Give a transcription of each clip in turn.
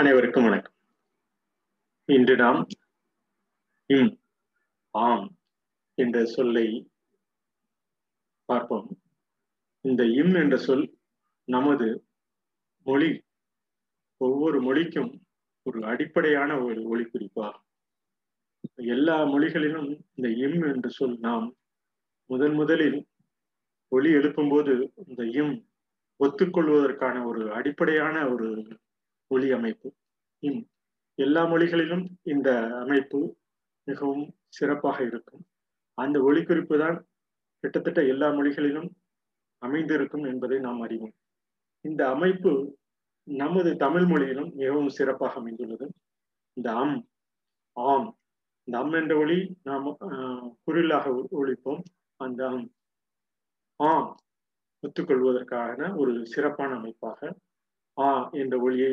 அனைவருக்கும் வணக்கம். இன்று நாம் இம் ஆம் என்ற சொல்லை பார்ப்போம். இந்த இம் என்ற சொல் நமது மொழி ஒவ்வொரு மொழிக்கும் ஒரு அடிப்படையான ஒரு ஒளி குறிப்பா எல்லா மொழிகளிலும் இந்த இம் என்ற சொல் நாம் முதன் முதலில் ஒளி எழுப்பும்போது இந்த இம் ஒத்துக்கொள்வதற்கான ஒரு அடிப்படையான ஒரு ஒலி அமைப்பு. எல்லா மொழிகளிலும் இந்த அமைப்பு மிகவும் சிறப்பாக இருக்கும். அந்த ஒளிக்குறிப்பு தான் கிட்டத்தட்ட எல்லா மொழிகளிலும் அமைந்திருக்கும் என்பதை நாம் அறிவோம். இந்த அமைப்பு நமது தமிழ் மொழியிலும் மிகவும் சிறப்பாக அமைந்துள்ளது. இந்த அம் ஆம் இந்த அம் என்ற ஒளி நாம் குரிலாக ஒழிப்போம். அந்த அம் ஆம் ஒத்துக்கொள்வதற்கான ஒரு சிறப்பான அமைப்பாக ஆ என்ற ஒளியை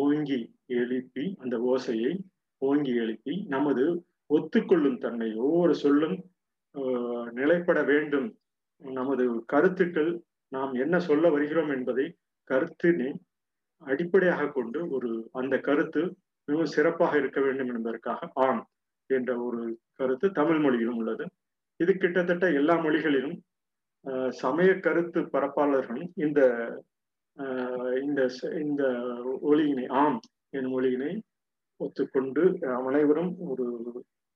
ஓங்கி எழுப்பி அந்த ஓசையை ஓங்கி எழுப்பி நமது ஒத்துக்கொள்ளும் தன்மை ஒவ்வொரு சொல்லும் நிலைப்பட வேண்டும். நமது கருத்துக்கள் நாம் என்ன சொல்ல வருகிறோம் என்பதை கருத்தினை அடிப்படையாக கொண்டு ஒரு அந்த கருத்து மிகவும் சிறப்பாக இருக்க வேண்டும் என்பதற்காக ஆம் என்ற ஒரு கருத்து தமிழ் மொழியிலும் உள்ளது. இது கிட்டத்தட்ட எல்லா மொழிகளிலும் சமய கருத்து பரப்பாளர்களும் இந்த இந்த இந்த ஒளியினை ஆம் என் மொழியினை ஒத்துக்கொண்டு அனைவரும் ஒரு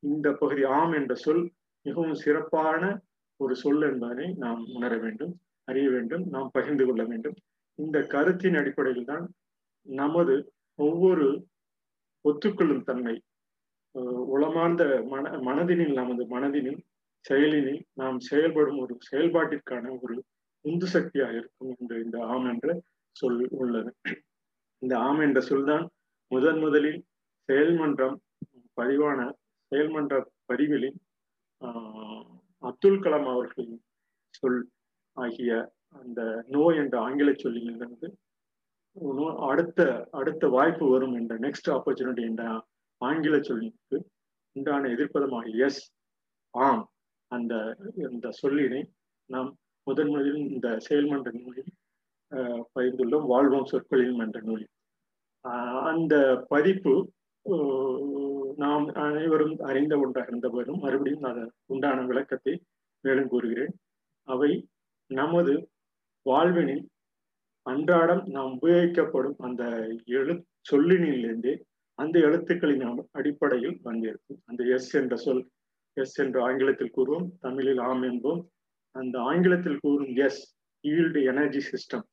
இந்த பகுதி ஆம் என்ற சொல் மிகவும் சிறப்பான ஒரு சொல் என்பதனை நாம் உணர வேண்டும் அறிய வேண்டும் நாம் பகிர்ந்து கொள்ள வேண்டும். இந்த கருத்தின் அடிப்படையில் தான் நமது ஒவ்வொரு ஒத்துக்கொள்ளும் தன்மை உளமார்ந்த மன மனதினில் நமது மனதினில் செயலினில் நாம் செயல்படும் ஒரு செயல்பாட்டிற்கான ஒரு உந்து சக்தியாக இருக்கும் என்று இந்த ஆம் என்ற சொல் உள்ளது. இந்த ஆம் என்ற சொல்தான் முதன் முதலில் செயல்மன்றம் பதிவான செயல்மன்ற பதிவிலின் அப்துல் கலாம் அவர்களின் சொல் ஆகிய அந்த நோ என்ற ஆங்கில சொல்லிலிருந்து அடுத்த அடுத்த வாய்ப்பு வரும் என்ற நெக்ஸ்ட் ஆப்பர்ச்சுனிட்டி என்ற ஆங்கில சொல்லிக்கு உண்டான எதிர்ப்பதமாக எஸ் ஆம். அந்த இந்த சொல்லினை நாம் முதன் முதலில் இந்த செயல்மன்ற நூலில் பகிர்ந்துள்ள வாழ்வோம் சொற்களில் என்ற நூலில். அந்த பதிப்பு நாம் அனைவரும் அறிந்த ஒன்றாக இருந்தவரும் மறுபடியும் அதை உண்டான விளக்கத்தை மேலும் கூறுகிறேன். அவை நமது வாழ்வினில் அன்றாடம் நாம் உபயோகிக்கப்படும் அந்த எழு சொல்லினிலிருந்தே அந்த எழுத்துக்களின் அடிப்படையில் வந்திருக்கும். அந்த எஸ் என்ற சொல் எஸ் என்று ஆங்கிலத்தில் கூறுவோம். தமிழில் ஆம் என்போம். அந்த ஆங்கிலத்தில் கூறும் எஸ் ஈல்டு எனர்ஜி சிஸ்டம்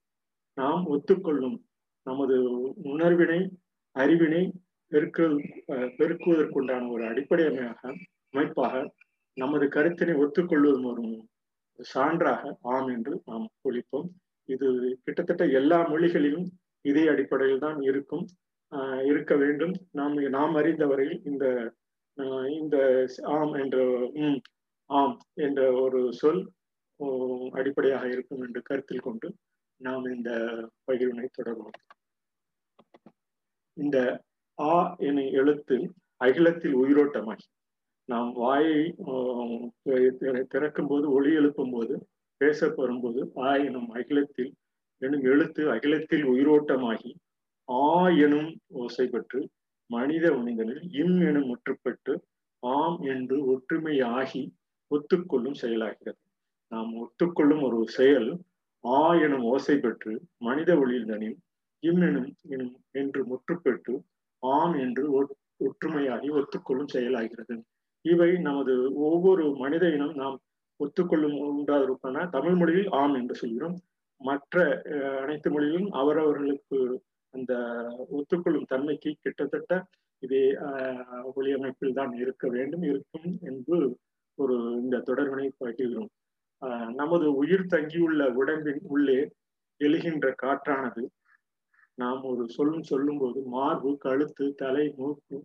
நாம் ஒத்துக்கொள்ளும் நமது உணர்வினை அறிவினை பெருக்க பெருக்குவதற்குண்டான ஒரு அடிப்படை அமைப்பாக நமது கருத்தினை ஒத்துக்கொள்வதும் ஒரு சான்றாக ஆம் என்று நாம் ஒழிப்போம் இது கிட்டத்தட்ட எல்லா மொழிகளிலும் இதே அடிப்படையில் தான் இருக்கும் இருக்க வேண்டும். நாம் நாம் அறிந்த வரையில் இந்த இந்த ஆம் என்ற உம் ஆம் என்ற ஒரு சொல் அடிப்படையாக இருக்கும் என்று கருத்தில் கொண்டு நாம் இந்த பகிர்வினை தொடர்வோம். இந்த ஆ என எழுத்து அகிலத்தில் உயிரோட்டமாகி நாம் வாயை திறக்கும் போது ஒளி எழுப்பும் போது பேசப்படும் போது ஆ எனும் அகிலத்தில் எனும் எழுத்து அகிலத்தில் உயிரோட்டமாகி ஆ எனும் ஓசை பெற்று மனித மனிதனில் இம் எனும் முற்றுப்பட்டு ஆம் என்று ஒற்றுமையாகி ஒத்துக்கொள்ளும் செயலாகிறது. நாம் ஒத்துக்கொள்ளும் ஒரு செயல் ஆ எனும் ஓசை பெற்று மனித ஒளியில்தனில் இம் எனும் எனும் என்று முற்றுப்பெற்று ஆம் என்று ஒற்றுமையாகி ஒத்துக்கொள்ளும் செயலாகிறது. இவை நமது ஒவ்வொரு மனித இனம் நாம் ஒத்துக்கொள்ளும் உண்டாதிருப்பன தமிழ் மொழியில் ஆம் என்று சொல்கிறோம். மற்ற அனைத்து மொழியிலும் அவரவர்களுக்கு அந்த ஒத்துக்கொள்ளும் தன்மைக்கு கிட்டத்தட்ட இதே ஒளி அமைப்பில் தான் இருக்க வேண்டும் இருக்கும் என்று ஒரு இந்த தொடர்பினை பகிர்கிறோம். நமது உயிர் தங்கியுள்ள உடம்பின் உள்ளே எழுகின்ற காற்றானது நாம் ஒரு சொல்லும் சொல்லும் போது மார்பு கழுத்து தலை மூக்கு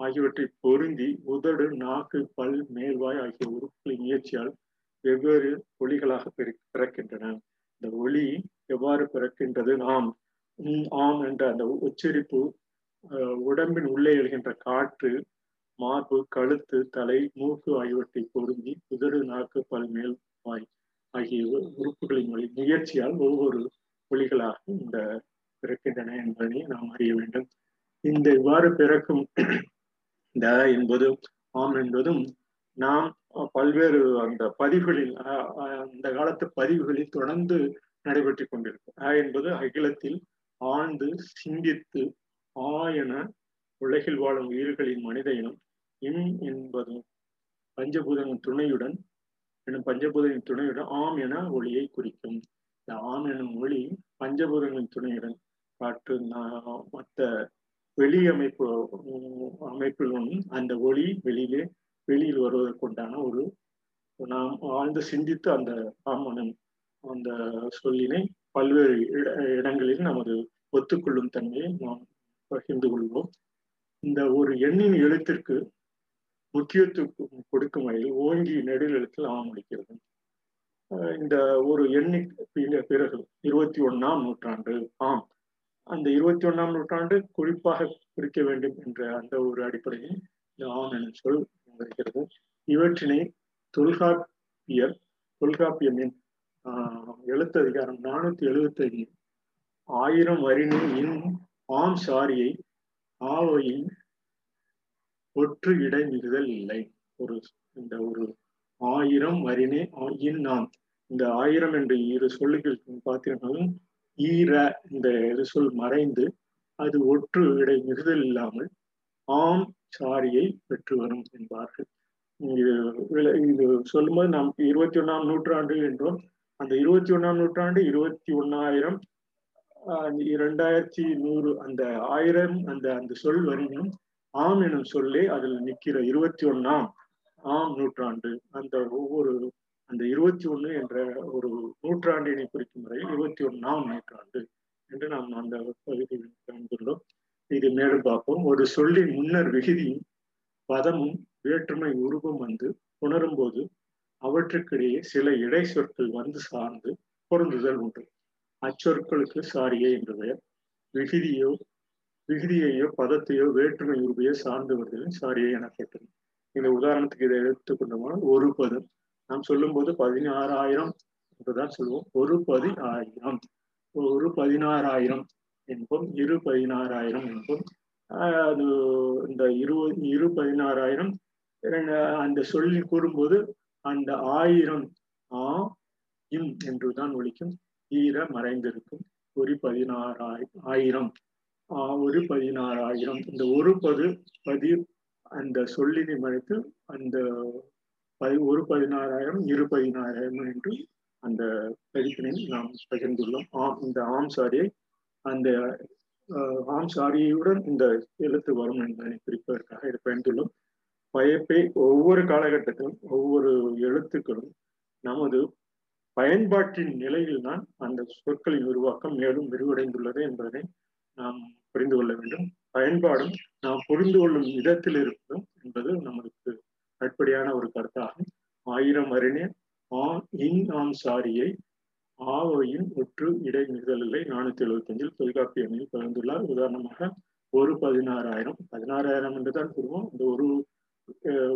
ஆகியவற்றை பொருந்தி உதடு நாக்கு பல் மேல்வாய் ஆகிய உறுப்புகளின் முயற்சியால் வெவ்வேறு ஒளிகளாக பிறக்கின்றன. இந்த ஒளி எவ்வாறு பிறக்கின்றது? நாம் ஆம் என்ற அந்த உச்சரிப்பு உடம்பின் உள்ளே எழுகின்ற காற்று மார்பு கழுத்து தலை மூக்கு ஆகியவற்றை பொருந்தி உதடு நாக்கு பல் மேல் வாய் ஆகிய உறுப்புகளின் முயற்சியால் ஒவ்வொரு ஒளிகளாக இந்த பிறக்கின்றன என்பதை நாம் அறிய வேண்டும். இந்த இவ்வாறு பிறக்கும் த என்பதும் ஆம் என்பதும் நாம் பல்வேறு அந்த பதிவுகளில் அந்த காலத்து பதிவுகளில் தொடர்ந்து நடைபெற்று கொண்டிருக்கும். அ என்பது அகிலத்தில் ஆழ்ந்து சிந்தித்து ஆ என உலகில் வாழும் உயிர்களின் மனித இனம் இம் என்பதும் பஞ்சபூதங்கள் துணையுடன் எனும் பஞ்சபூதங்களின் துணையுடன் ஆம் என ஒளியை குறிக்கும். இந்த ஆம் எனும் ஒளி பஞ்சபூதங்களின் துணையுடன் காற்று மற்ற வெளி அமைப்பு அமைப்பிலும் அந்த ஒளி வெளியிலே வெளியில் வருவதற்குண்டான ஒரு நாம் ஆழ்ந்து சிந்தித்து அந்த ஆமனம் அந்த சொல்லினை பல்வேறு இட இடங்களில் நமது ஒத்துக்கொள்ளும் தன்மையை நாம் பகிர்ந்து கொள்வோம். இந்த ஒரு எண்ணின் எழுத்திற்கு முக்கியத்துவம் கொடுக்கும் வகையில் ஓங்கி நெடுநிலத்தில் ஆமளிக்கிறது இந்த ஒரு எண்ணிக்கு பிறகு இருபத்தி ஒன்னாம் நூற்றாண்டு ஆம் அந்த இருபத்தி ஒன்னாம் நூற்றாண்டு குறிப்பாக குறிக்க வேண்டும் என்ற அந்த ஒரு அடிப்படையில் இந்த ஆம் என சொல் இருக்கிறது இவற்றினை தொல்காப்பியர் தொல்காப்பியமின் ஆஹ் எழுத்ததிகாரம் நானூத்தி எழுபத்தி ஐந்து ஆயிரம் வரினின் இன் ஆம் சாரியை ஆவையின் ஒற்று இடை மிகுதல் இல்லை. ஒரு இந்த ஒரு ஆயிரம் வரினே ஆயின் நாம் இந்த ஆயிரம் என்ற இரு சொல்லுகள் பார்த்தீங்கன்னாலும் ஈர இந்த சொல் மறைந்து அது ஒற்று இடை மிகுதல் இல்லாமல் ஆம் சாரியை பெற்று வரும் என்பார்கள். இது இது சொல்லும்போது நாம் இருபத்தி ஒன்னாம் நூற்றாண்டு என்றோம் அந்த இருபத்தி ஒன்னாம் நூற்றாண்டு இருபத்தி ஒன்னாயிரம் இரண்டாயிரத்தி நூறு அந்த ஆயிரம் அந்த அந்த சொல் வரையும் ஆம் எனும் சொல்லே அதில் நிற்கிற இருபத்தி ஒன்னாம் ஆம் நூற்றாண்டு. அந்த ஒவ்வொரு அந்த இருபத்தி ஒன்று என்ற ஒரு நூற்றாண்டினை குறிக்கும் முறையில் இருபத்தி ஒன்னாம் நூற்றாண்டு என்று நாம் அந்த பகுதியில் காண்கிறோம் இது மேலும் பார்ப்போம். ஒரு சொல்லின் முன்னர் விகுதியும் பதமும் வேற்றுமை உருவம் வந்து உணரும் போது அவற்றுக்கிடையே சில இடை சொற்கள் வந்து சார்ந்து பொருந்துதல் உண்டு. அச்சொற்களுக்கு சாரியே என்று பெயர். விகுதியோ விகுதியையோ பதத்தையோ வேற்றுமை உருவையோ சார்ந்து வருதலும் சாரியை எனப்பட்டது இந்த உதாரணத்துக்கு இதை எடுத்துக்கொண்டோம்னா ஒரு பதம். நாம் சொல்லும் போது பதினாறாயிரம் என்றுதான் சொல்லுவோம் ஒரு பதி ஆயிரம் ஒரு பதினாறாயிரம் என்போம். இரு பதினாறாயிரம் என்போம். அது இந்த இரு இரு பதினாறாயிரம். அந்த சொல்லில் கூறும்போது அந்த ஆயிரம் ஆ இம் என்றுதான் ஒழிக்கும் ஈர மறைந்திருக்கும். ஒரு பதினாறாயிரம் ஆயிரம். ஒரு பதினாறாயிரம். இந்த ஒரு பது பதி அந்த சொல்லினை மறைத்து அந்த பதி ஒரு பதினாறாயிரம் இரு பதினாறாயிரம் என்று அந்த பதிப்பினை நாம் பகிர்ந்துள்ளோம். ஆம் இந்த ஆம் சாரியை அந்த ஆம் சாரியுடன் இந்த எழுத்து வரும் என்பதனை குறிப்பதற்காக இதை பயந்துள்ளோம் பயப்பை ஒவ்வொரு காலகட்டத்திலும் ஒவ்வொரு எழுத்துக்களும் நமது பயன்பாட்டின் நிலையில்தான் அந்த சொற்களின் உருவாக்கம் மேலும் விரிவடைந்துள்ளது என்பதை நாம் புரிந்து கொள்ள வேண்டும். பயன்பாடும் நாம் புரிந்து கொள்ளும் விதத்தில் இருக்கும் என்பது நமக்கு அடிப்படையான ஒரு கருத்தாகும். ஆயிரம் அறிஞ ஆ இன் ஆம் சாரியை ஆவையின் ஒற்று இடை மிகுதலில்லை நானூத்தி எழுபத்தி அஞ்சில் தொல்காப்பியமையில் பகிர்ந்துள்ளார் உதாரணமாக ஒரு பதினாறாயிரம் பதினாறாயிரம் என்றுதான் கூறுவோம். இந்த ஒரு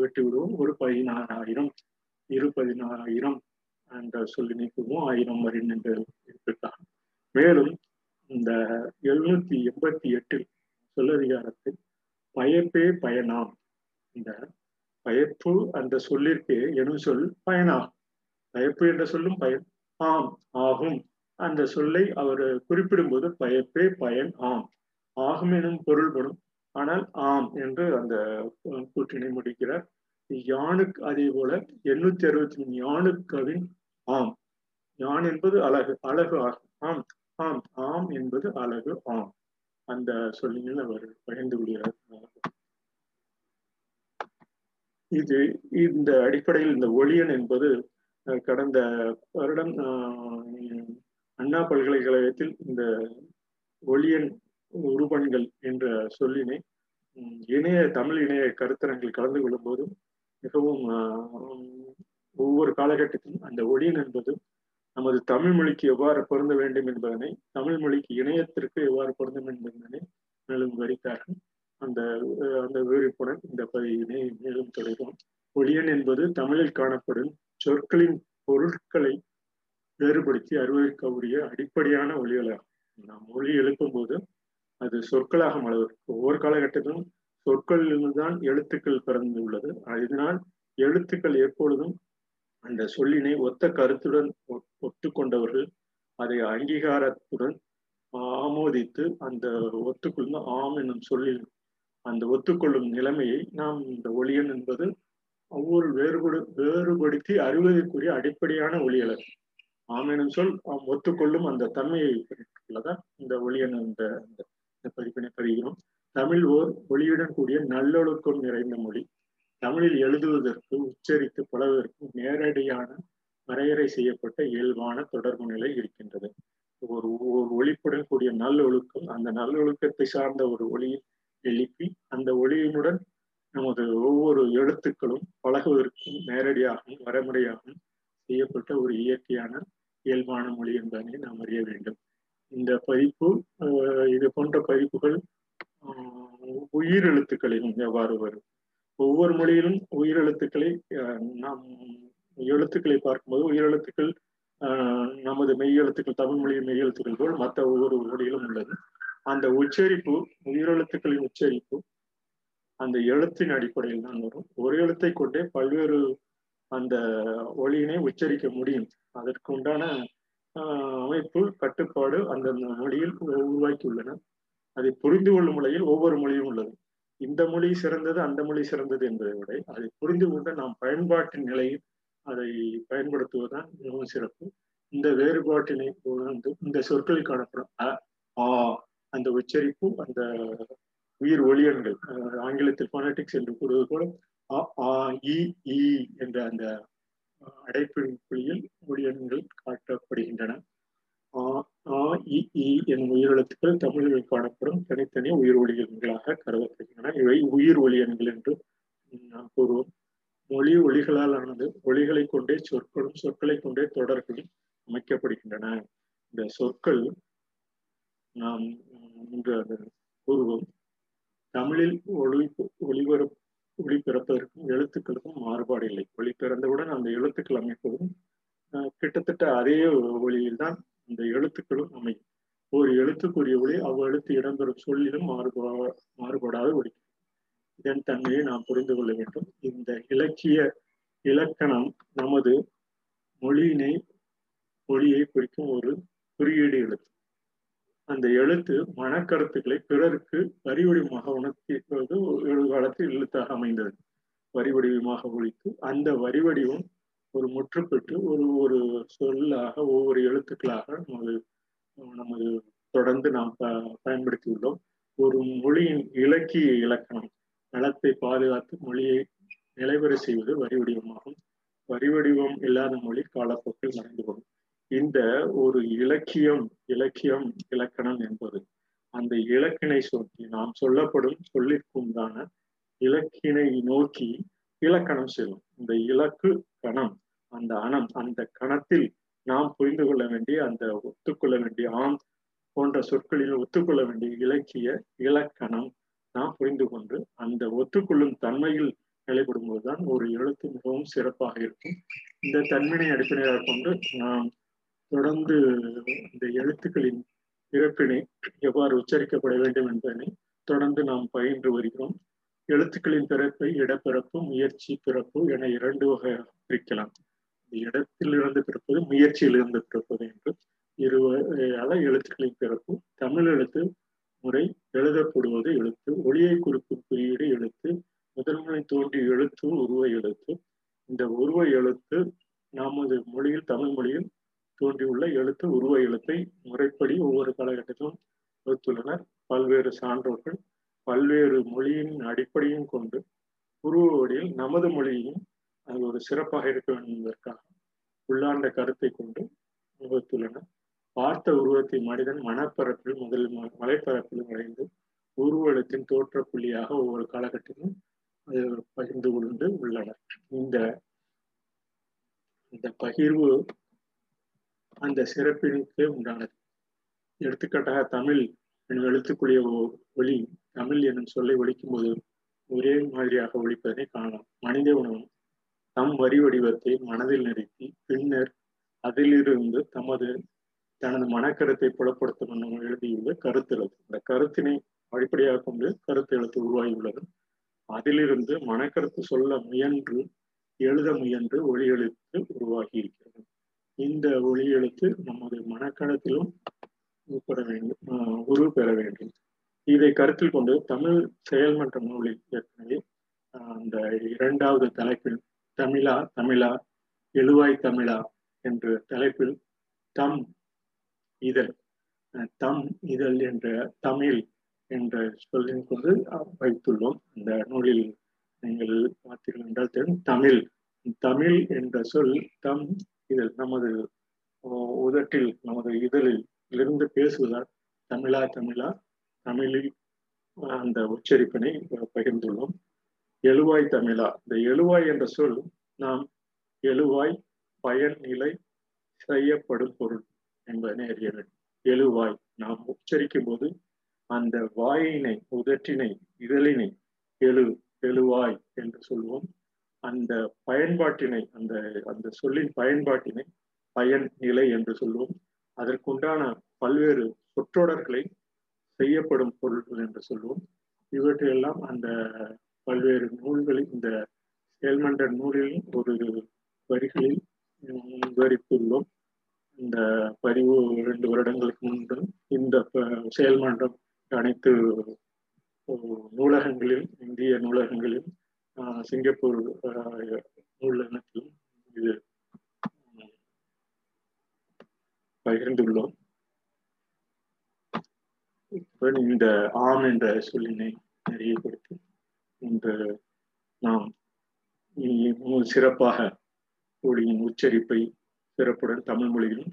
வெட்டி விடுவோம். ஒரு பதினாறாயிரம் இரு பதினாறாயிரம் என்ற சொல்லி நீக்குவோம் ஆயிரம் வரின் என்று இருக்காங்க மேலும் இந்த எழுநூத்தி எண்பத்தி எட்டில் சொல்லதிகாரத்தில் பயப்பே பயனாம் இந்த பயப்பு அந்த சொல்லிற்கு எனும் சொல் பயனாகும். பயப்பு என்ற சொல்லும் பயன் ஆம் ஆகும். அந்த சொல்லை அவர் குறிப்பிடும்போது பயப்பே பயன் ஆம் ஆகும் எனும் பொருள்படும் ஆனால் ஆம் என்று அந்த கூற்றினை முடிக்கிறார். யானுக்கு அதே போல எண்ணூத்தி அறுபத்தி மூணு யானுக்கவின் ஆம் யான் என்பது அழகு அழகு ஆகும். ஆம் ஆம் ஆம் என்பது அழகு ஆம். அந்த சொல்லிகள் அவர் பகிர்ந்து கொள்கிறார். இது இந்த அடிப்படையில் இந்த ஒளியன் என்பது கடந்த வருடம் அண்ணா பல்கலைக்கழகத்தில் இந்த ஒளியன் உருபன்கள் என்ற சொல்லினை இணைய தமிழ் இணைய கருத்தரங்கில் கலந்து கொள்ளும் போதும் மிகவும் ஒவ்வொரு காலகட்டத்திலும் அந்த ஒளியன் என்பது நமது தமிழ் மொழிக்கு எவ்வாறு பொருந்த வேண்டும் என்பதனை தமிழ் மொழிக்கு இணையத்திற்கு எவ்வாறு பொருந்தும் என்பதனை மேலும் வரித்தார்கள் அந்த அந்த விவரிப்புடன் இந்த பதிவினை மேலும் தொடரும் ஒளியன் என்பது தமிழில் காணப்படும் சொற்களின் பொருட்களை வேறுபடுத்தி அறிவிக்க உரிய அடிப்படையான ஒளிகளாகும் நாம் மொழி எழுப்பும் போது அது சொற்களாக மலர்வதற்கு ஒவ்வொரு காலகட்டத்திலும் சொற்களிலிருந்து தான் எழுத்துக்கள் பிறந்து உள்ளது. இதனால் எழுத்துக்கள் எப்பொழுதும் அந்த சொல்லினை ஒத்த கருத்துடன் ஒத்துக்கொண்டவர்கள் அதை அங்கீகாரத்துடன் ஆமோதித்து அந்த ஒத்துக்கொள்ளும் ஆம் என்னும் சொல்லில் அந்த ஒத்துக்கொள்ளும் நிலைமையை நாம் இந்த ஒளியன் என்பது ஒவ்வொரு வேறுபடு வேறுபடுத்தி அறிவதற்குரிய அடிப்படையான ஒளியலர் ஆம் எனும் சொல் ஒத்துக்கொள்ளும் அந்த தன்மையை தான் இந்த ஒளியன் அந்த இந்த பதிப்பினை பெறுகிறோம் தமிழ் ஓர் ஒளியுடன் கூடிய நல்லொழுக்கம் நிறைந்த மொழி. தமிழில் எழுதுவதற்கு உச்சரித்து பழகுவதற்கு நேரடியான வரையறை செய்யப்பட்ட இயல்பான தொடர்பு நிலை இருக்கின்றது. ஒரு ஒரு ஒளிப்புடன் கூடிய நல்லொழுக்கம் அந்த நல்லொழுக்கத்தை சார்ந்த ஒரு ஒளியை எழுப்பி அந்த ஒளியினுடன் நமது ஒவ்வொரு எழுத்துக்களும் பழகுவதற்கும் நேரடியாகவும் வரைமுறையாகவும் செய்யப்பட்ட ஒரு இயற்கையான இயல்பான மொழி என்பதனை நாம் அறிய வேண்டும். இந்த பதிப்பு இது போன்ற பதிப்புகள் உயிர் எழுத்துக்களிலும் எவ்வாறு வரும்? ஒவ்வொரு மொழியிலும் உயிரெழுத்துக்களை நாம் எழுத்துக்களை பார்க்கும்போது உயிரெழுத்துக்கள் நமது மெய்யெழுத்துக்கள் தமிழ் மொழியின் மெய்யெழுத்துக்கள் போல் மற்ற ஒவ்வொரு மொழியிலும் உள்ளது. அந்த உச்சரிப்பு உயிரெழுத்துக்களின் உச்சரிப்பு அந்த எழுத்தின் அடிப்படையில் தான் வரும். ஒரு எழுத்தை கொண்டே பல்வேறு அந்த ஒளியினை உச்சரிக்க முடியும். அதற்கு உண்டான அமைப்பு கட்டுப்பாடு அந்தந்த மொழியில் உருவாக்கி உள்ளன அதை புரிந்து கொள்ளும் முறையில் ஒவ்வொரு மொழியும் உள்ளது. இந்த மொழி சிறந்தது அந்த மொழி சிறந்தது என்பதை விட அதை புரிந்து கொண்டு நாம் பயன்பாட்டின் நிலையில் அதை பயன்படுத்துவதுதான் மிகவும் சிறப்பு. இந்த வேறுபாட்டினை உணர்ந்து இந்த சொற்களில் காணப்படும் அ ஆ அந்த உச்சரிப்பு அந்த உயிர் ஒளியன்கள் ஆங்கிலத்தில் பொனட்டிக்ஸ் என்று கூறுவது போல அ ஆ இ என்ற அந்த அடைப்பின் குழியில் ஒளியன்கள் காட்டப்படுகின்றன. ஆ ஆ இ என் என்னும் உயிரெழுத்துக்கள் தமிழில் காணப்படும். தனித்தனி உயிர் ஒளியன்களாக கருதப்படுகின்றன. இவை உயிர் ஒளியன்கள் என்று நாம் கூறுவோம். மொழி ஒளிகளால் ஆனது ஒளிகளை கொண்டே சொற்களும் சொற்களை கொண்டே தொடர்களும் அமைக்கப்படுகின்றன. இந்த சொற்கள் நாம் இன்று அது கூறுவோம். தமிழில் ஒளி ஒளிபெற ஒளிபிறப்பதற்கும் எழுத்துக்களுக்கும் மாறுபாடு இல்லை. ஒளி பிறந்தவுடன் அந்த எழுத்துக்கள் அமைப்பதும் கிட்டத்தட்ட அதே ஒளியில் தான் அந்த எழுத்துக்களும் அமையும். ஒரு எழுத்துக்குரிய ஒளி அவ்வெழுத்து இடம்பெறும் சொல்லிலும் மாறுபா மாறுபடாத ஒளி. இதன் தன்மையை நாம் புரிந்து கொள்ள வேண்டும். இந்த இலக்கிய இலக்கணம் நமது மொழியினை மொழியை குறிக்கும் ஒரு குறியீடு எழுத்து. அந்த எழுத்து மனக்கருத்துக்களை பிறருக்கு வரிவடிவமாக உணர்த்திவது ஒரு காலத்தில் எழுத்தாக அமைந்தது. வரிவடிவமாக ஒழித்து அந்த வரிவடிவம் ஒரு முற்றுப்பெற்று ஒரு ஒரு சொல்லாக ஒவ்வொரு எழுத்துக்களாக நமது நமது தொடர்ந்து நாம் ப பயன்படுத்தியுள்ளோம். ஒரு மொழியின் இலக்கிய இலக்கணம் நலத்தை பாதுகாத்து மொழியை நிலைபெற செய்வது வரி வடிவமாகும். வரி வடிவம் இல்லாத மொழி காலப்போக்கில் மறைந்து போகும். இந்த ஒரு இலக்கியம் இலக்கியம் இலக்கணம் என்பது அந்த இலக்கினை நோக்கி நாம் சொல்லப்படும் சொல்லிற்கும் தான இலக்கினை நோக்கி இலக்கணம் செல்லும். இந்த இலக்கு கணம் அந்த அணம் அந்த கணத்தில் நாம் புரிந்து கொள்ள வேண்டிய அந்த ஒத்துக்கொள்ள வேண்டிய ஆம் போன்ற சொற்களில் ஒத்துக்கொள்ள வேண்டிய இலக்கிய இலக்கணம் நாம் புரிந்து கொண்டு அந்த ஒத்துக்கொள்ளும் தன்மையில் நிலைப்படும் போதுதான் ஒரு எழுத்து மிகவும் சிறப்பாக இருக்கும். இந்த தன்மையை அடிப்படையாக கொண்டு நாம் தொடர்ந்து இந்த எழுத்துக்களின் பிறப்பினை எவ்வாறு உச்சரிக்கப்பட வேண்டும் என்பதனை தொடர்ந்து நாம் பயின்று வருகிறோம். எழுத்துக்களின் பிறப்பை இடப்பிறப்பு முயற்சி பிறப்பு என இரண்டு வகை பிரிக்கலாம். இடத்திலிருந்து பிறப்பது முயற்சியிலிருந்து பிறப்பது என்று இரு வகையால எழுத்துக்களின் பிறப்பு தமிழ் எழுத்து முறை எழுதப்படுவது எழுத்து ஒளியை குறிக்கும் குறியீடு எழுத்து முதன்மை தோன்றிய எழுத்து உருவ எழுத்து. இந்த உருவ எழுத்து நமது மொழியில் தமிழ் மொழியில் தோன்றியுள்ள எழுத்து உருவ எழுத்தை முறைப்படி ஒவ்வொரு காலகட்டத்திலும் வகுத்துள்ளனர். பல்வேறு சான்றோர்கள் பல்வேறு மொழியின் அடிப்படையும் கொண்டு உருவ வழியில் நமது மொழியையும் அது ஒரு சிறப்பாக இருக்க வேண்டும் என்பதற்காக உள்ளாண்ட கருத்தை கொண்டு வகுத்துள்ளனர் பார்த்த உருவத்தை மனிதன் மனப்பரப்பில் முதல் மலைப்பரப்பிலும் அடைந்து உருவலத்தின் தோற்ற புள்ளியாக ஒவ்வொரு காலகட்டத்திலும் பகிர்ந்து கொண்டு உள்ளனர் இந்த இந்த பகிர்வு அந்த சிறப்பினுக்கே உண்டானது. எடுத்துக்காட்டாக தமிழ் எனும் எழுத்துக்குரிய ஒளி தமிழ் எனும் சொல்லை ஒழிக்கும் போது ஒரே மாதிரியாக ஒழிப்பதை காணலாம். மனித உணவும் தம் வரி வடிவத்தை மனதில் நிறுத்தி பின்னர் அதிலிருந்து தமது தனது மனக்கருத்தை புலப்படுத்தணும் எழுதியுள்ள கருத்தெழுத்து. இந்த கருத்தினை அடிப்படையாக கொண்டு கருத்து எழுத்து உருவாகியுள்ளது. அதிலிருந்து மனக்கருத்து சொல்ல முயன்று எழுத முயன்று ஒளி எழுத்து உருவாகி இருக்கிறது இந்த ஒளி எழுத்து நமது மனக்கணத்திலும் பெற வேண்டும் உரு பெற வேண்டும். இதை கருத்தில் கொண்டு தமிழ் செயல்மன்ற நூலில் ஏற்கனவே அந்த இரண்டாவது தலைப்பில் தமிழா தமிழா எழுவாய் தமிழா என்ற தலைப்பில் தம் இதழ் தம் இதழ் என்ற தமிழ் என்ற சொல்லின் கொண்டு வைத்துள்ளோம். அந்த நூலில் நீங்கள் பார்த்தீர்கள் என்றால் தெரியும். தமிழ் தமிழ் என்ற சொல் தம் இதழ் நமது உதட்டில் நமது இதழில் இருந்து பேசுவதால் தமிழா தமிழா தமிழில் அந்த உச்சரிப்பினை பகிர்ந்துள்ளோம். எழுவாய் தமிழா. இந்த எழுவாய் என்ற சொல் நாம் எழுவாய் பயன் நிலை செய்யப்படும் பொருள் என்பதனை அறிய வேண்டும். எழுவாய். நாம் உச்சரிக்கும் போது அந்த வாயினை உதற்றினை இதழினை எழு எழுவாய் என்று சொல்வோம். அந்த பயன்பாட்டினை அந்த அந்த சொல்லின் பயன்பாட்டினை பயன் நிலை என்று சொல்வோம். அதற்குண்டான பல்வேறு சொற்றொடர்களை செய்யப்படும் பொருள்கள் என்று சொல்வோம். இவற்றையெல்லாம் அந்த பல்வேறு நூல்களில் இந்த செயல்மன்ற நூலில் ஒரு வரிகளில் விவரித்துள்ளோம். இந்த பதிவு இரண்டு வருடங்களுக்கு முன்பு இந்த செயல்மன்றம் அனைத்து நூலகங்களில் இந்திய நூலகங்களில் சிங்கப்பூர் நூலகத்திலும் இது பகிர்ந்துள்ளோம். இந்த ஆம் என்ற சொல்லினை அறியப்படுத்தும் என்று நாம் சிறப்பாக மொழியின் உச்சரிப்பை சிறப்புடன் தமிழ் மொழியிலும்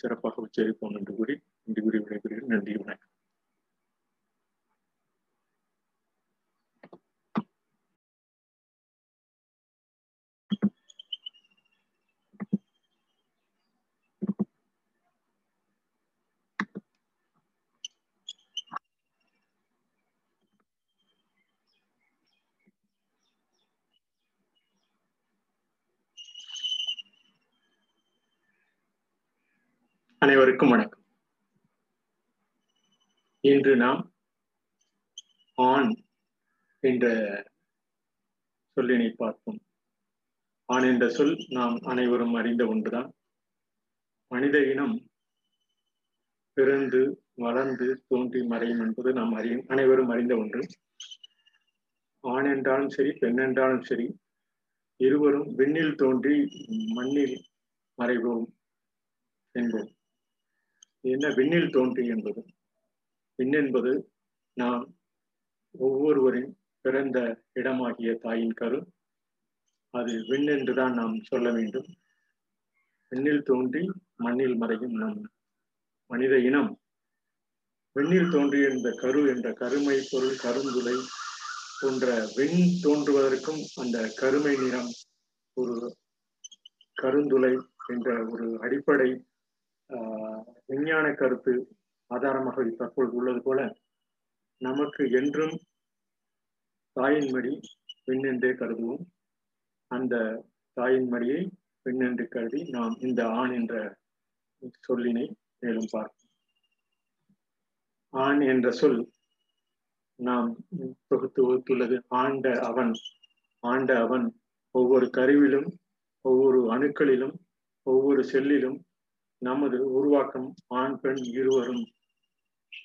சிறப்பாக உச்சரிப்போம் என்று கூறி இந்த கூறி விடைபெறுகிறேன். நன்றி வணக்கம். அனைவருக்கும் வணக்கம். இன்று நாம் ஆண் என்ற சொல்லினை பார்ப்போம். ஆண் என்ற சொல் நாம் அனைவரும் அறிந்த ஒன்றுதான். மனித இனம் பிறந்து வளர்ந்து தோன்றி மறையும் என்பது நாம் அறியும் அனைவரும் அறிந்த ஒன்று. ஆண் என்றாலும் சரி பெண் என்றாலும் சரி இருவரும் விண்ணில் தோன்றி மண்ணில் மறைவோம் என்போம். என்ன விண்ணில் தோன்றி என்பது. விண் என்பது நாம் ஒவ்வொருவரின் பிறந்த இடமாகிய தாயின் கரு. அது விண் என்றுதான் நாம் சொல்ல வேண்டும். விண்ணில் தோன்றி மண்ணில் மறையும் நம் மனித இனம். விண்ணில் தோன்றிய இந்த கரு என்ற கருமை பொருள் கருந்துளை போன்ற வெண் தோன்றுவதற்கும் அந்த கருமை நிறம் ஒரு கருந்துளை என்ற ஒரு அடிப்படை விஞ்ஞான கருத்து ஆதாரமாக தற்பொழுது உள்ளது போல நமக்கு என்றும் தாயின் மடி பெண்ணென்றே கருதுவோம். அந்த தாயின் மடியை பெண்ணென்று கருதி நாம் இந்த ஆண் என்ற சொல்லினை மேலும் பார்ப்போம். ஆண் என்ற சொல் நாம் தொகுத்து வகுத்துள்ளது ஆண்ட அவன் ஆண்ட அவன் ஒவ்வொரு கருவிலும் ஒவ்வொரு அணுக்களிலும் ஒவ்வொரு செல்லிலும் நமது உருவாக்கம் ஆண் பெண் இருவரும்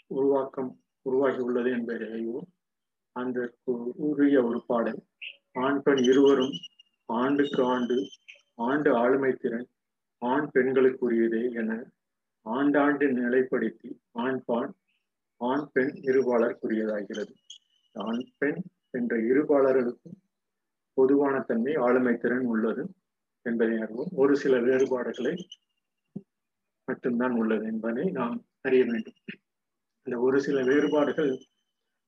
உருவாக்கம் உருவாகி உள்ளது என்பதை அறிவோம். அந்த உரிய ஒரு பாடல் ஆண் பெண் இருவரும் ஆண்டுக்கு ஆண்டு ஆண்டு ஆளுமை திறன் ஆண் பெண்களுக்குரியதே என ஆண்டாண்டு நிலைப்படுத்தி ஆண் பான் ஆண் பெண் இருபாளருக்குரியதாகிறது ஆண் பெண் என்ற இருபாளர்களுக்கும் பொதுவான தன்மை ஆளுமை திறன் உள்ளது என்பதை அறிவோம். ஒரு சில வேறுபாடுகளை மட்டும்தான் உள்ளது என்பதை நாம் அறிய வேண்டும். அந்த ஒரு சில வேறுபாடுகள்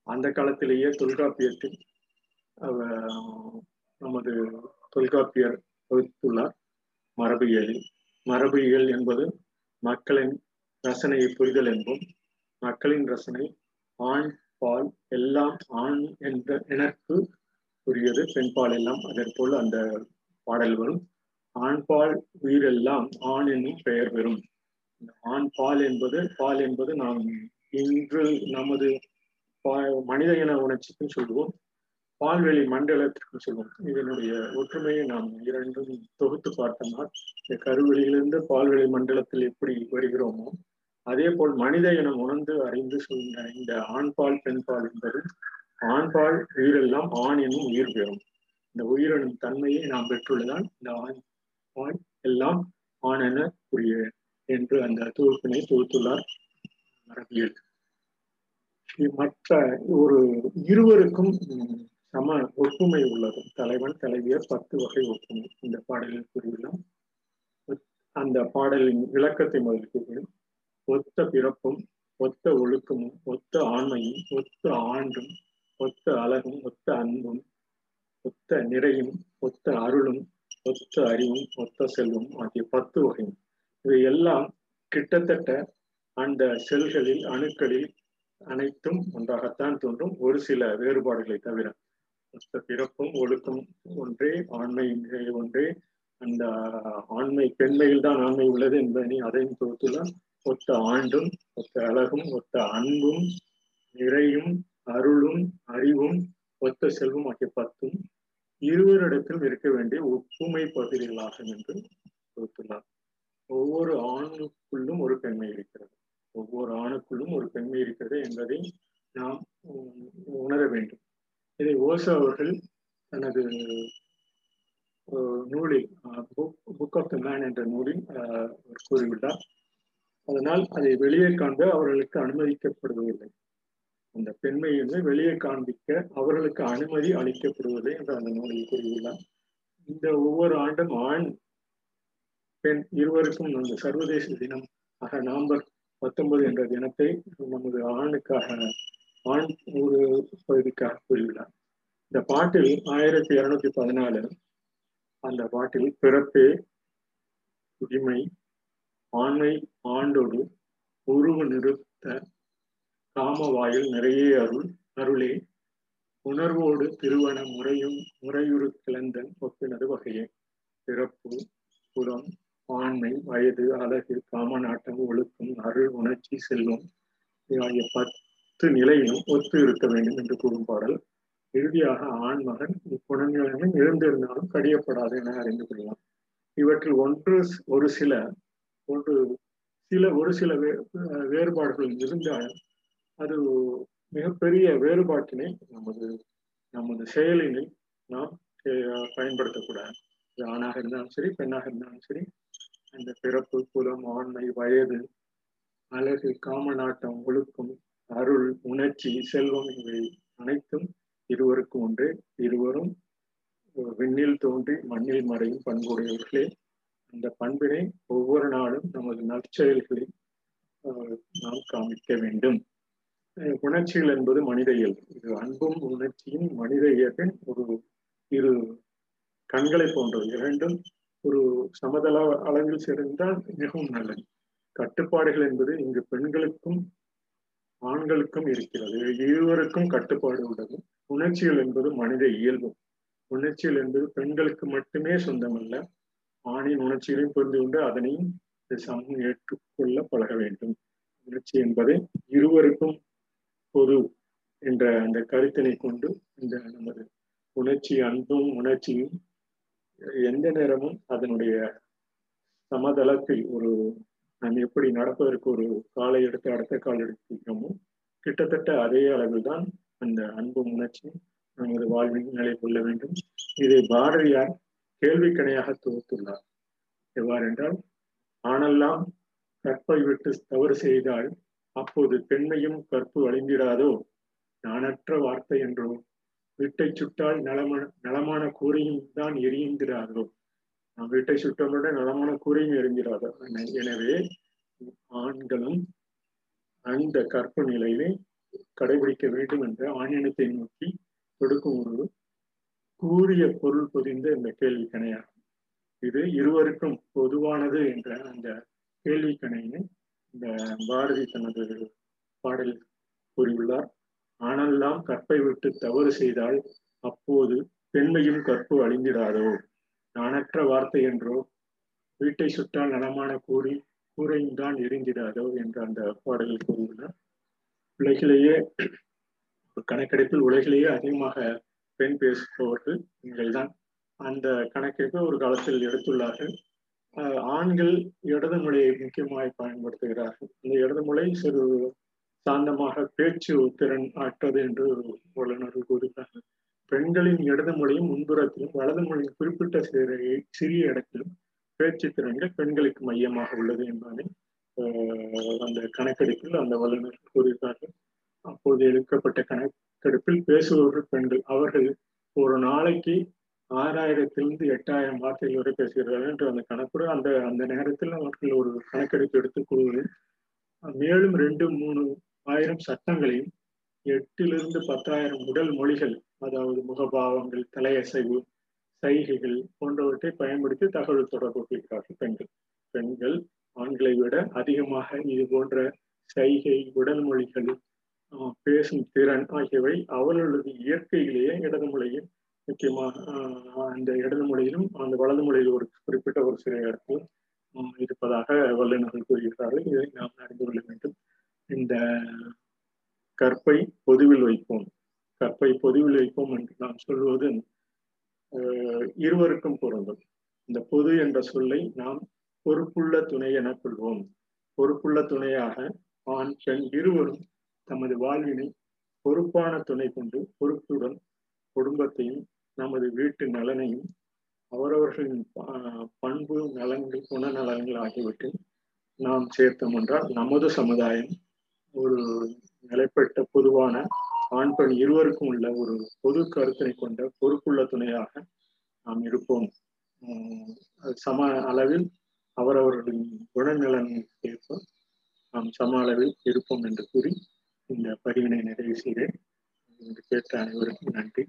அந்த காலத்திலேயே தொல்காப்பியத்தில் நமது தொல்காப்பியர் வகுத்துள்ளார். மரபியலில் மரபியல் என்பது மக்களின் ரசனையை புரிதல் என்போம். மக்களின் ரசனை ஆண் பால் எல்லாம் ஆண் என்ற எனக்கு உரியது. பெண்பால் எல்லாம் அதற்போல் அந்த பாடல் வரும். ஆண்பால் உயிரெல்லாம் ஆண் என்னும் பெயர் பெறும். ஆண் பால் என்பது பால் என்பது நாம் இன்று நமது மனித இன உணர்ச்சிக்கும் சொல்லுவோம். பால்வெளி மண்டலத்திற்கும் சொல்வோம் இதனுடைய ஒற்றுமையை நாம் இரண்டும் தொகுத்து பார்த்தோம்னா இந்த கருவெளியிலிருந்து பால்வெளி மண்டலத்தில் எப்படி வருகிறோமோ அதே போல் மனித இனம் உணர்ந்து அறிந்து சொல்கிற இந்த ஆண்பால் பெண்பால் என்பது ஆண்பால் உயிரெல்லாம் ஆண் எனும் உயிர் பெறும். இந்த உயிரினும் தன்மையை நாம் பெற்றுள்ளதால் இந்த ஆண் பால் எல்லாம் ஆண் என புரிய என்று அந்த தொகுப்பினை தொகுத்துள்ளார். மரபியல் மற்ற ஒரு இருவருக்கும் சம ஒப்புமை உள்ளது. தலைவன் தலைவியர் பத்து வகை ஒப்புமை இந்த பாடலில் கூறியுள்ளோம். அந்த பாடலின் விளக்கத்தை முதலில் கூறுகிறோம் ஒத்த பிறப்பும் ஒத்த ஒழுக்கமும் ஒத்த ஆண்மையும் ஒத்த ஆண்டும் ஒத்த அழகும் ஒத்த அன்பும் ஒத்த நிறையும் ஒத்த அருளும் ஒத்த அறிவும் ஒத்த செல்வம் ஆகிய பத்து வகையும். இவை எல்லாம் கிட்டத்தட்ட அந்த செல்களில் அணுக்களில் அனைத்தும் ஒன்றாகத்தான் தோன்றும். ஒரு சில வேறுபாடுகளை தவிர பிறப்பும் ஒழுக்கம் ஒன்றே ஆண்மை ஒன்றே. அந்த ஆண்மை பெண்மையில் தான் ஆண்மை உள்ளது என்பதனை அதையும் தொகுத்துள்ள ஒத்த ஆண்டும் ஒத்த அழகும் ஒத்த அன்பும் நிறையும் அருளும் அறிவும் ஒத்த செல்வம் ஆகிய பத்தும் இருவரிடத்தில் இருக்க வேண்டிய ஒப்புமை பகுதிகளாகும் என்று தொகுத்துள்ளார் ஒவ்வொரு ஆணுக்குள்ளும் ஒரு பெண்மை இருக்கிறது. ஒவ்வொரு ஆணுக்குள்ளும் ஒரு பெண்மை இருக்கிறது என்பதை நாம் உணர வேண்டும். இதை ஓசோ அவர்கள் தனது நூலில் புக் ஆஃப் த மேன் என்ற நூலில் கூறியுள்ளார் அதனால் அதை வெளியே காண்ப அவர்களுக்கு அனுமதிக்கப்படுவதில்லை. அந்த பெண்மை வந்து வெளியே காண்பிக்க அவர்களுக்கு அனுமதி அளிக்கப்படுவதை என்று அந்த நூலில் கூறியுள்ளார். இந்த ஒவ்வொரு ஆண்டும் ஆண் பெண் இருவருக்கும் இந்த சர்வதேச தினம் ஆக நவம்பர் பத்தொன்பது என்ற தினத்தை நமது ஆணுக்காக ஆண் ஒரு பகுதிக்காக கூறியுள்ளார். இந்த பாட்டில் ஆயிரத்தி இருநூத்தி பதினாலு அந்த பாட்டில் பிறப்பே உரிமை ஆண்மை ஆண்டோடு உருவு நிறுத்த காம வாயில் நிறைய அருள் அருளே. உணர்வோடு திருவன முறையும் முறையுறு கிளந்தன் ஒப்பினது வகையே. பிறப்பு புறம் ஆண்மை வயது அழகு காமநாட்டம் ஒழுக்கம் அருள் உணர்ச்சி செல்வம் ஆகிய பத்து நிலையிலும் ஒத்து இருக்க வேண்டும் என்று கூறும் பாடல். இறுதியாக ஆண் மகன் இக்குணங்களும் எழுந்திருந்தாலும் கடியப்படாது என அறிந்து கொள்ளலாம். இவற்றில் ஒன்று ஒரு சில ஒன்று சில ஒரு சில வே வேறுபாடுகள் இருந்தால் அது மிகப்பெரிய வேறுபாட்டினை நமது நமது செயலினை நாம் பயன்படுத்தக்கூடாது. இது ஆணாக இருந்தாலும் சரி பெண்ணாக இருந்தாலும் சரி அந்த பிறப்பு குலம் ஆண்மை வயது அழகு காமநாட்டம் ஒழுக்கம் அருள் உணர்ச்சி செல்வம் இவை அனைத்தும் இருவருக்கும் ஒன்று. இருவரும் விண்ணில் தோன்றி மண்ணில் மறையும் பண்புடையவர்களே. அந்த பண்பினை ஒவ்வொரு நாளும் நமது நற்செயல்களில் நாம் காமிக்க வேண்டும். உணர்ச்சிகள் என்பது மனித இயல்பு. இது அன்பும் உணர்ச்சியும் மனித இயற்பின் ஒரு இரு கண்களை போன்றது. இரண்டும் ஒரு சமதள அளவில் சேர்ந்தால் மிகவும் நல்லது. கட்டுப்பாடுகள் என்பது இங்கு பெண்களுக்கும் ஆண்களுக்கும் இருக்கிறது. இருவருக்கும் கட்டுப்பாடு உள்ளது. உணர்ச்சிகள் என்பது மனித இயல்பு. உணர்ச்சிகள் என்பது பெண்களுக்கு மட்டுமே சொந்தமல்ல. ஆணின் உணர்ச்சிகளையும் புரிந்து கொண்டு அதனையும் சமம் ஏற்றுக்கொள்ள பழக வேண்டும். உணர்ச்சி என்பதை இருவருக்கும் பொது என்ற அந்த கருத்தினை கொண்டு இந்த நமது உணர்ச்சி அன்பும் உணர்ச்சியும் எந்த நேரமும் அதனுடைய சமதளத்தில் ஒரு நாம் எப்படி நடப்பதற்கு ஒரு காலை எடுத்து அடுத்த கால் எடுத்துக்கிறோமோ கிட்டத்தட்ட அதே அளவில் தான் அந்த அன்பு உணர்ச்சி நமது வாழ்வில் நிலை கொள்ள வேண்டும். இதை பாரதியார் கேள்விக்கணையாக தொகுத்துள்ளார். எவ்வாறென்றால் ஆனெல்லாம் கற்பை விட்டு தவறு செய்தால் அப்போது பெண்மையும் கற்பு அழிந்திடாதோ? நானற்ற வார்த்தை என்றோ வீட்டை சுட்டால் நலமான நலமான கூரையும் தான் எரியுந்திராதோ நாம் வீட்டை சுட்டோட நலமான கூரையும் எரிஞ்சிடாதோ எனவே ஆண்களும் அந்த கற்பு நிலையிலே கடைபிடிக்க வேண்டும் என்ற ஆணினத்தை நோக்கி கொடுக்கும் ஒரு கூறிய பொருள் பொதிந்த இந்த கேள்வி கணையாகும். இது இருவருக்கும் பொதுவானது என்ற அந்த கேள்வி கணையினை இந்த பாரதி தனது பாடலில் கூறியுள்ளார். ஆனெல்லாம் கற்பை விட்டு தவறு செய்தால் அப்போது பெண்மையும் கற்பு அழிந்திடாதோ? நானற்ற வார்த்தை என்றோ? வீட்டை சுற்றால் நலமான கூறி கூரையும் தான் எரிந்திடாதோ? என்ற அந்த பாடலில் கூறியுள்ளார். உலகிலேயே கணக்கெடுப்பில் உலகிலேயே அதிகமாக பெண் பேசுபவர்கள் நீங்கள் தான் அந்த கணக்கிற்கு ஒரு காலத்தில் எடுத்துள்ளார்கள். ஆண்கள் இடது மொழியை முக்கியமாக பயன்படுத்துகிறார்கள். இந்த இடது மொழி சிறு சாந்தமாக பேச்சு திறன் ஆற்றது என்று வல்லுநர்கள் கூறுகிறார்கள். பெண்களின் இடது மொழியும் முன்புறத்திலும் வலது மொழியின் குறிப்பிட்ட சிறிய சிறிய இடத்திலும் பேச்சு திறன்கள் பெண்களுக்கு மையமாக உள்ளது என்பதை அந்த கணக்கெடுப்பில் அந்த வல்லுநர்கள் கூறுகிறார்கள். அப்போது எடுக்கப்பட்ட கணக்கெடுப்பில் பேசுபவர்கள் பெண்கள். அவர்கள் ஒரு நாளைக்கு ஆறாயிரத்திலிருந்து எட்டாயிரம் வார்த்தைகள் வரை பேசுகிறார்கள் என்று அந்த கணக்குடன் அந்த அந்த நேரத்தில் அவர்கள் ஒரு கணக்கெடுப்பு எடுத்துக் கொள்வது மேலும் ரெண்டு மூணு ஆயிரம் சட்டங்களையும் எட்டிலிருந்து பத்தாயிரம் உடல் மொழிகள் அதாவது முகபாவங்கள் தலையசைவு சைகைகள் போன்றவற்றை பயன்படுத்தி தகவல் தொடர்பு கொள்கிறார்கள். பெண்கள். பெண்கள் ஆண்களை விட அதிகமாக இது போன்ற சைகை உடல் மொழிகள் பேசும் திறன் ஆகியவை அவர்களது இயற்கையிலேயே இடது மொழியில் முக்கியமாக அந்த இடது மொழியிலும் அந்த வலது மொழியில் ஒரு குறிப்பிட்ட ஒரு சில இடத்தில் இருப்பதாக வல்லுநர்கள் கூறுகிறார்கள். இதை நாம் அறிந்து கொள்ள வேண்டும். இந்த கற்பை பொதுவில் வைப்போம். கற்பை பொதுவில் வைப்போம் என்று நாம் சொல்வது இருவருக்கும் பொருந்தும். இந்த பொது என்ற சொல்லை நாம் பொறுப்புள்ள துணை என கொள்வோம். பொறுப்புள்ள துணையாக ஆண் பெண் இருவரும் தமது வாழ்வினை பொறுப்பான துணை கொண்டு பொறுப்புடன் குடும்பத்தையும் நமது வீட்டு நலனையும் அவரவர்களின் பண்பு நலன்கள் குணநலன்கள் ஆகியவற்றை நாம் சேர்த்தோம் என்றால் நமது சமுதாயம் ஒரு நிலைப்பட்ட பொதுவான ஆண் பெண் இருவருக்கும் உள்ள ஒரு பொது கருத்தினை கொண்ட பொறுப்புள்ள துணையாக நாம் இருப்போம். சம அளவில் அவரவர்களின் குணநலன் ஏற்ப நாம் சம அளவில் இருப்போம் என்று கூறி இந்த பதிவினை நிறைவு செய்கிறேன். கேட்ட அனைவருக்கும் நன்றி.